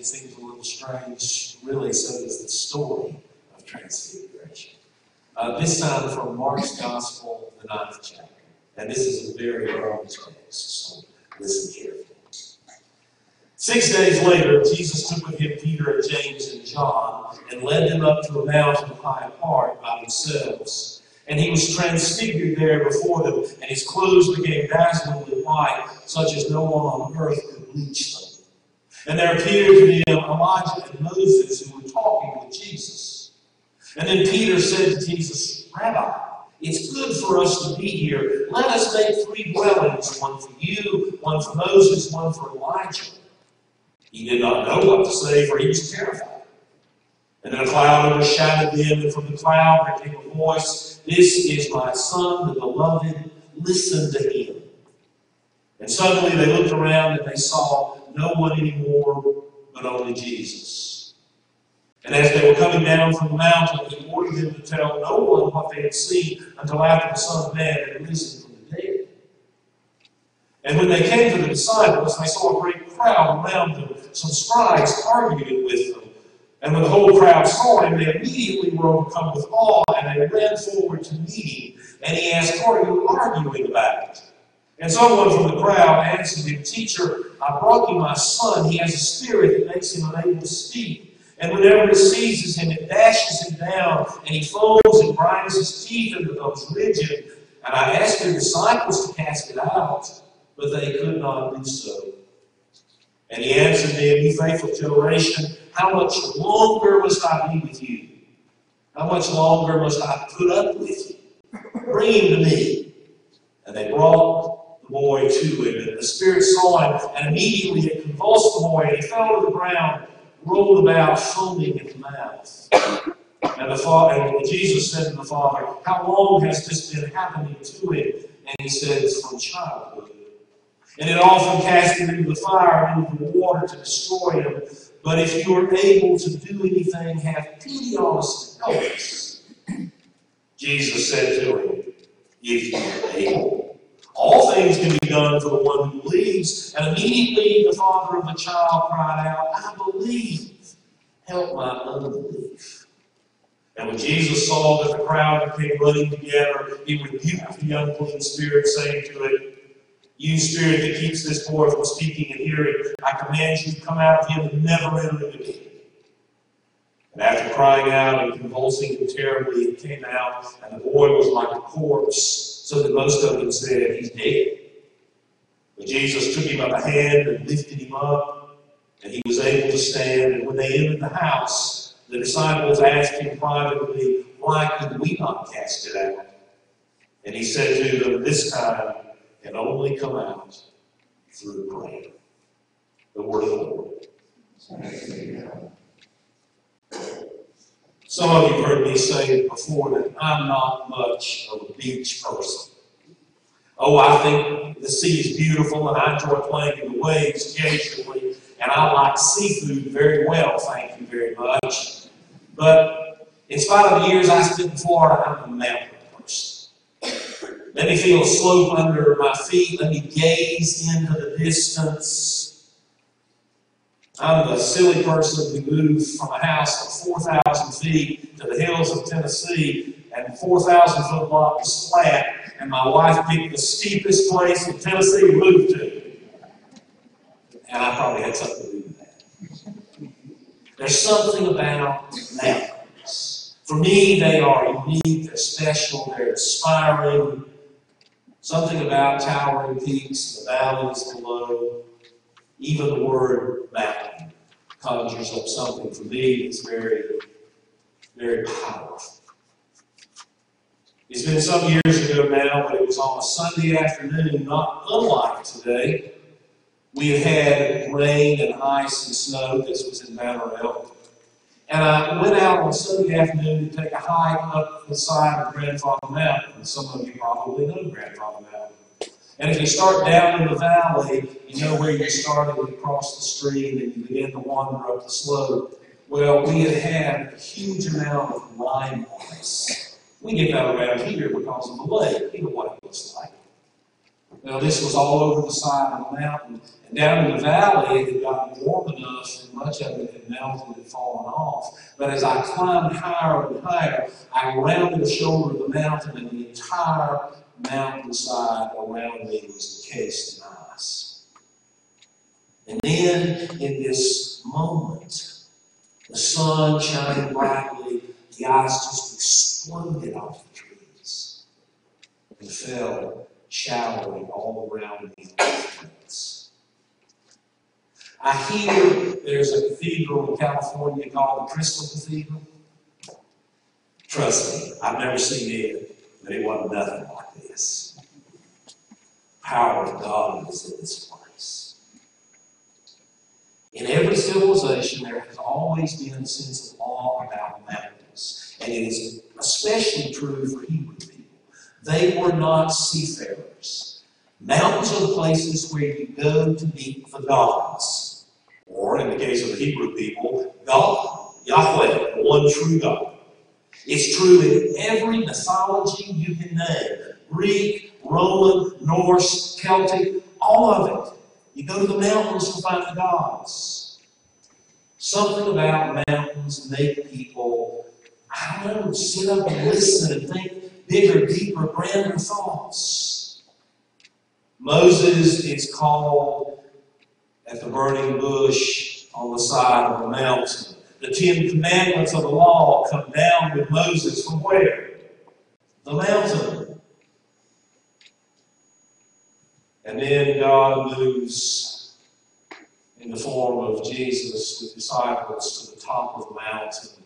it seems a little strange. Really, so does the story of Transfiguration. Uh, this time from Mark's Gospel, the ninth chapter. And this is a very long text, so listen carefully. Six days later, Jesus took with him Peter and James and John and led them up to a mountain high apart by themselves. And he was transfigured there before them, and his clothes became dazzlingly white, such as no one on earth could bleach them. And there appeared to them Elijah and Moses who were talking with Jesus. And then Peter said to Jesus, Rabbi, it's good for us to be here. Let us make three dwellings one for you, one for Moses, one for Elijah. He did not know what to say, for he was terrified. And then a cloud overshadowed them, and from the cloud there came a voice This is my Son, the beloved. Listen to him. And suddenly they looked around and they saw no one anymore but only Jesus. And as they were coming down from the mountain, he ordered them to tell no one what they had seen until after the Son of Man had risen from the dead. And when they came to the disciples, they saw a great crowd around them, some scribes arguing with them. And when the whole crowd saw him, they immediately were overcome with awe, and they ran forward to meet him. And he asked, What are you arguing about? And someone from the crowd answered him, Teacher, I brought you my son. He has a spirit that makes him unable to speak. And whenever it seizes him, it dashes him down, and he foams and grinds his teeth and becomes rigid. And I asked your disciples to cast it out, but they could not do so. And he answered them, You faithful generation, how much longer must I be with you? How much longer must I put up with you? Bring him to me. And they brought boy to him. And the Spirit saw him, and immediately it convulsed the boy, and he fell to the ground, rolled about, foaming at the mouth. And the father, and Jesus said to the father, How long has this been happening to him? And he said, from childhood. And it often cast him into the fire and into the water to destroy him. But if you are able to do anything, have pity on us and help us. Jesus said to him, If you are able. All things can be done for the one who believes. And immediately the father of the child cried out, I believe. Help my unbelief. And when Jesus saw that the crowd came running together, he rebuked the unclean spirit, saying to it, you spirit that keeps this boy from speaking and hearing, I command you to come out of him and never enter him again. And after crying out and convulsing terribly, it came out, and the boy was like a corpse, so that most of them said, He's dead. But Jesus took him by the hand and lifted him up, and he was able to stand. And when they entered the house, the disciples asked him privately, Why could we not cast it out? And he said to them, This time, can only come out through prayer. The word of the Lord. Some of you heard me say before that I'm not much of a beach person. Oh, I think the sea is beautiful and I enjoy playing in the waves occasionally, and I like seafood very well, thank you very much. But in spite of the years I spent in Florida, I'm a mountain person. Let me feel a slope under my feet. Let me gaze into the distance. I'm the silly person who moved from a house of 4,000 feet to the hills of Tennessee, and 4,000 foot block is flat, and my wife picked the steepest place in Tennessee to move to. And I probably had something to do with that. There's something about mountains. For me, they are unique, they're special, they're inspiring. Something about towering peaks, the valleys below, even the word mountain conjures up something for me that's very, very powerful. It's been some years ago now, but it was on a Sunday afternoon, not unlike today. We had had rain and ice and snow. This was in Elk. And I went out on Sunday afternoon to take a hike up the side of Grandfather Mountain. Some of you probably know Grandfather Mountain. And if you start down in the valley, you know where you're starting you cross the stream and you begin to wander up the slope. Well, we had had a huge amount of rime. We get that around here because of the lake. You know what it looks like. Now, this was all over the side of the mountain. And down in the valley, it had gotten warm enough and much of it had melted and fallen off. But as I climbed higher and higher, I rounded the shoulder of the mountain, and the entire mountainside around me was encased in ice. And then, in this moment, the sun shining brightly, the ice just exploded off the trees and fell showering all around me I hear there's a cathedral in California called the Crystal Cathedral. Trust me, I've never seen it, but it wasn't nothing this. Power of God is in this place. In every civilization, there has always been a sense of awe about mountains, and it is especially true for Hebrew people. They were not seafarers. Mountains are the places where you go to meet the gods. Or, in the case of the Hebrew people, God, Yahweh, one true God. It's true in every mythology you can name Greek, Roman, Norse, Celtic, all of it. You go to the mountains to find the gods. Something about mountains make people, I don't know, sit up and listen and think bigger, deeper, grander thoughts. Moses is called at the burning bush on the side of the mountain. The Ten Commandments of the law come down with Moses from where? The mountain. And then God moves in the form of Jesus with disciples to the top of the mountain.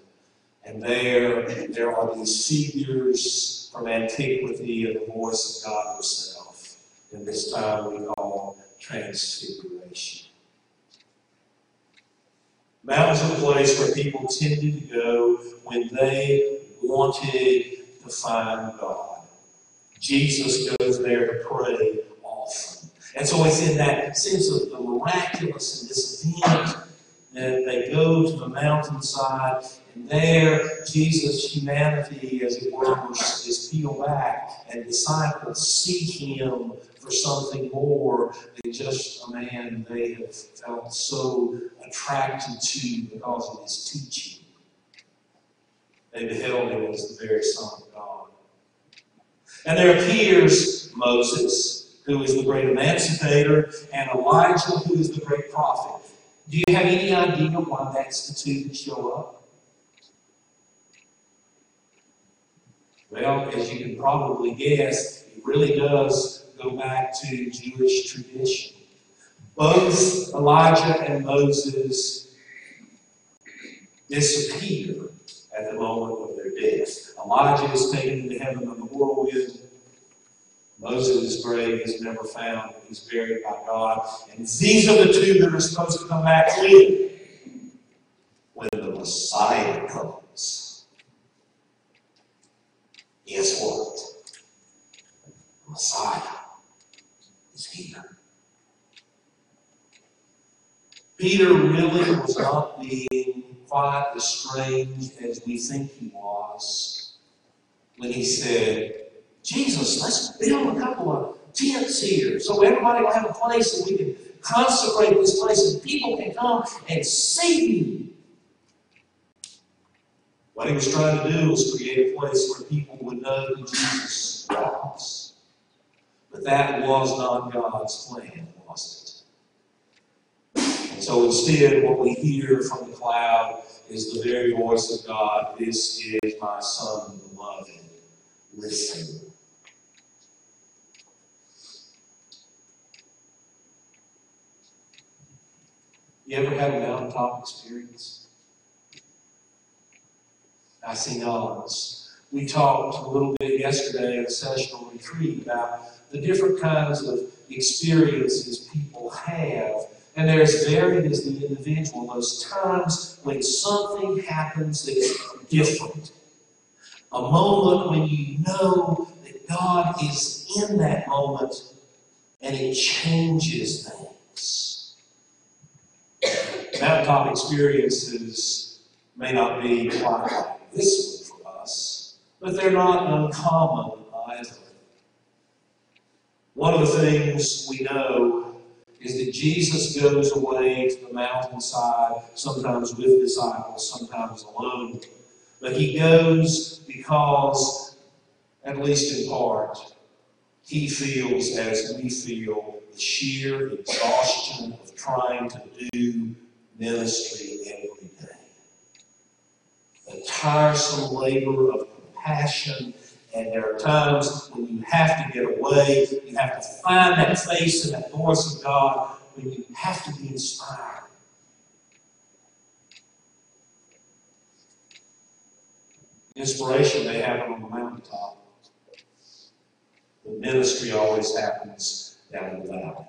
And there, there are these figures from antiquity and the voice of God Himself And this time we call transfiguration. Mountains are a place where people tended to go when they wanted to find God. Jesus goes there to pray. And so it's in that sense of the miraculous and this event that they go to the mountainside and there, Jesus' humanity, as it were, is peeled back, and disciples seek him for something more than just a man they have felt so attracted to because of his teaching. They beheld him as the very Son of God. And there appears Moses, who is the great emancipator, and Elijah, who is the great prophet. Do you have any idea why that's the two that show up? Well, as you can probably guess, it really does go back to Jewish tradition. Both Elijah and Moses disappear at the moment of their death. Elijah is taken into heaven on the whirlwind. Moses' grave is never found. He's buried by God. And these are the two that are supposed to come back when? When the Messiah comes. Guess what? The Messiah is here. Peter really was not being quite as strange as we think he was when he said, Jesus, let's build a couple of tents here so everybody will have a place that we can consecrate this place and people can come and see you. What he was trying to do was create a place where people would know who Jesus was. But that was not God's plan, was it? And so instead, what we hear from the cloud is the very voice of God This is my Son, the beloved. Listen. You ever had a mountaintop experience? I see nods. We talked a little bit yesterday at a sessional retreat about the different kinds of experiences people have. And they're as varied as the individual. Those times when something happens that's different. A moment when you know that God is in that moment and it changes things. Mountaintop experiences may not be quite this one for us, but they're not uncommon either. One of the things we know is that Jesus goes away to the mountainside, sometimes with disciples, sometimes alone. But he goes because, at least in part, he feels as we feel the sheer exhaustion of trying to do ministry every day. The tiresome labor of compassion, and there are times when you have to get away, you have to find that face and that voice of God, when you have to be inspired. Inspiration may happen on the mountaintop. But ministry always happens down in the valley.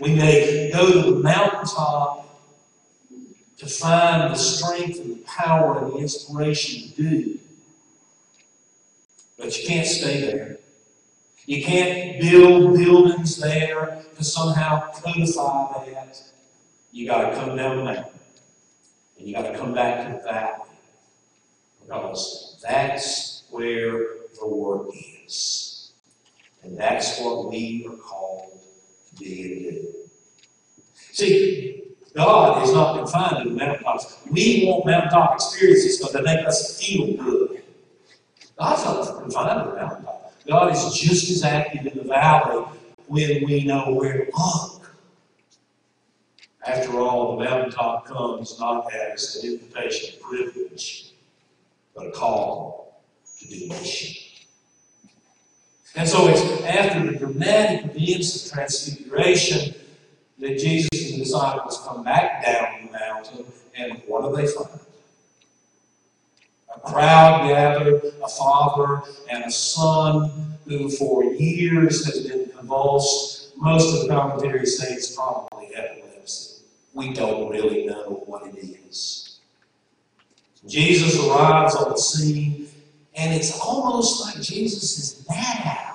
We may go to the mountaintop to find the strength and the power and the inspiration to do. But you can't stay there. You can't build buildings there to somehow codify that. You got to come down the mountain. And you got to come back to the valley. Because that's where the work is. And that's what we are called See, God is not confined to the mountaintops. We want mountaintop experiences because they make us feel good. God's not confined to the mountaintop. God is just as active in the valley when we know where to look. After all, the mountaintop comes not as an invitation privilege, but a call to do mission. And so it's after the dramatic events of transfiguration that Jesus and the disciples come back down the mountain, and what do they find? A crowd gathered, a father and a son who for years has been convulsed. Most of the commentaries say it's probably epilepsy. We don't really know what it is. Jesus arrives on the scene, and it's almost like Jesus is mad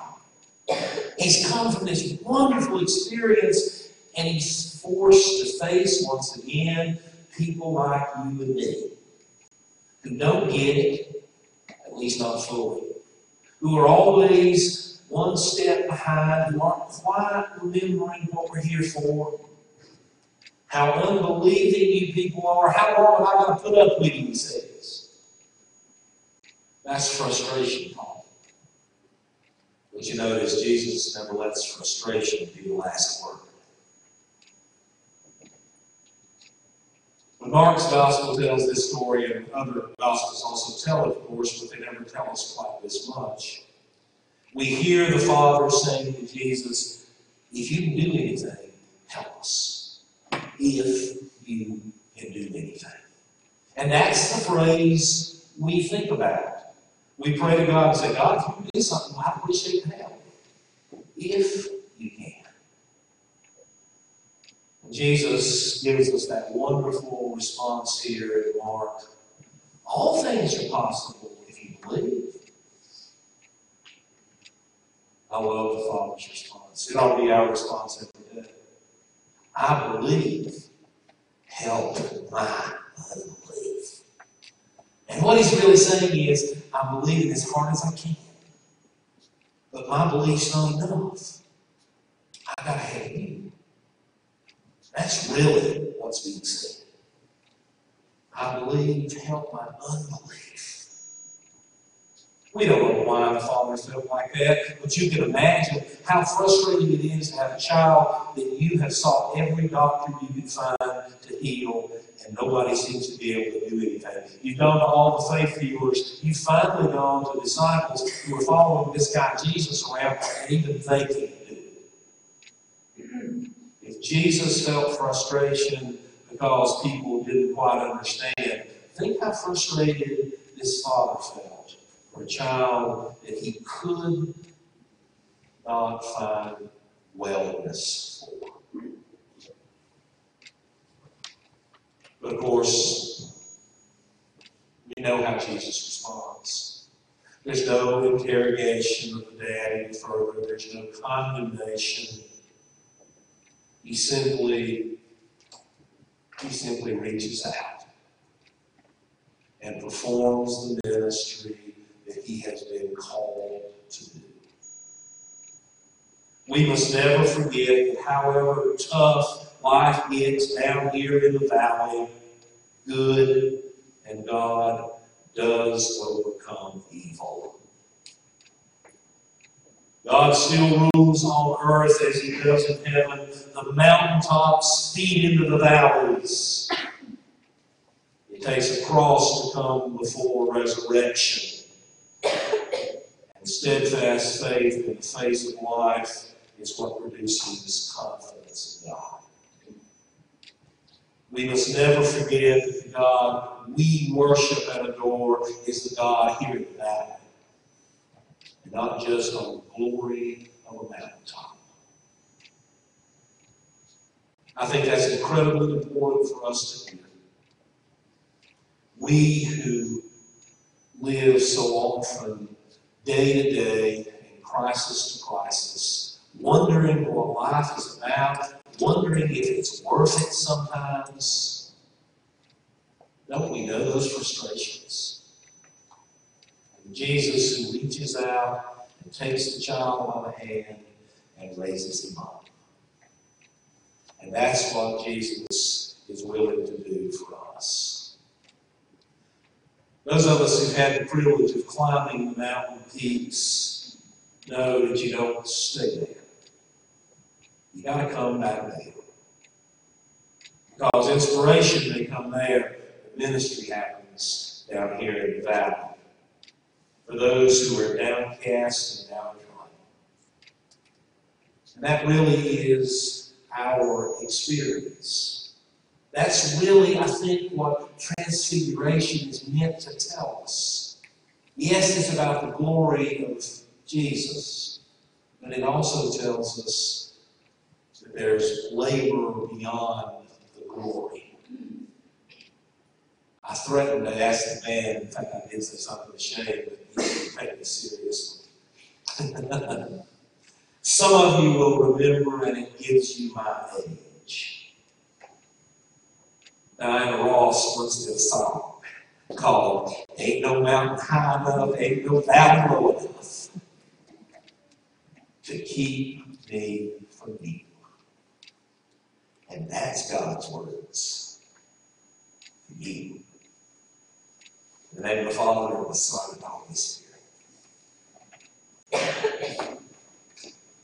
He's come from this wonderful experience, and he's forced to face once again people like you and me who don't get it, at least not fully, who are always one step behind, who aren't quite remembering what we're here for. How unbelieving you people are. How long am I going to put up with you, he says. That's frustration, Paul. But you notice Jesus never lets frustration be the last word. When Mark's gospel tells this story, and other gospels also tell it, of course, but they never tell us quite this much. We hear the Father saying to Jesus, If you can do anything, help us. If you can do anything. And that's the phrase we think about. We pray to God and say, God, if you can do something, I appreciate the help. If you can. Jesus gives us that wonderful response here in Mark. All things are possible if you believe. I love the Father's response. It ought to be our response every day. I believe. Help my unbelief. And what he's really saying is, I'm believing as hard as I can. But my belief's not enough. I gotta have you. That's really what's being said. I believe, to help my unbelief. We don't know why the father felt like that, but you can imagine how frustrating it is to have a child that you have sought every doctor you can find to heal, and nobody seems to be able to do anything. You've gone to all the faith healers. You've finally gone to disciples who are following this guy Jesus around, and even they can't do it. If Jesus felt frustration because people didn't quite understand, think how frustrated this father felt for a child that he could not find wellness for. But of course, we know how Jesus responds. There's no interrogation of the dad any further. There's no condemnation. He simply, he simply reaches out and performs the ministry that he has been called to do. We must never forget that however tough life gets down here in the valley, good and God does overcome evil. God still rules on earth as he does in heaven. The mountaintops feed into the valleys. It takes a cross to come before resurrection. And steadfast faith in the face of life is what produces confidence. We must never forget that the God we worship and adore is the God here in the valley, not just on the glory of a mountaintop. I think that's incredibly important for us to hear. We who live so often, day to day, in crisis to crisis, wondering what life is about, wondering if it's worth it sometimes. Don't we know those frustrations? And Jesus who reaches out and takes the child by the hand and raises him up. And that's what Jesus is willing to do for us. Those of us who've had the privilege of climbing the mountain peaks know that you don't stay there. You got to come back there. Because inspiration may come there, but ministry happens down here in the valley. For those who are downcast and downtrodden. And that really is our experience. That's really, I think, what transfiguration is meant to tell us. Yes, it's about the glory of Jesus, but it also tells us there's labor beyond the glory. I threatened to ask the man, in fact, I did say something Shane, but he didn't take me seriously. Some of you will remember, and it gives you my age. Diana Ross once did a song called Ain't No Mountain High Enough, Ain't No Valley Low Enough to Keep Me from Evil. And that's God's words. for You. In the name of the Father, and the Son, and the Holy Spirit.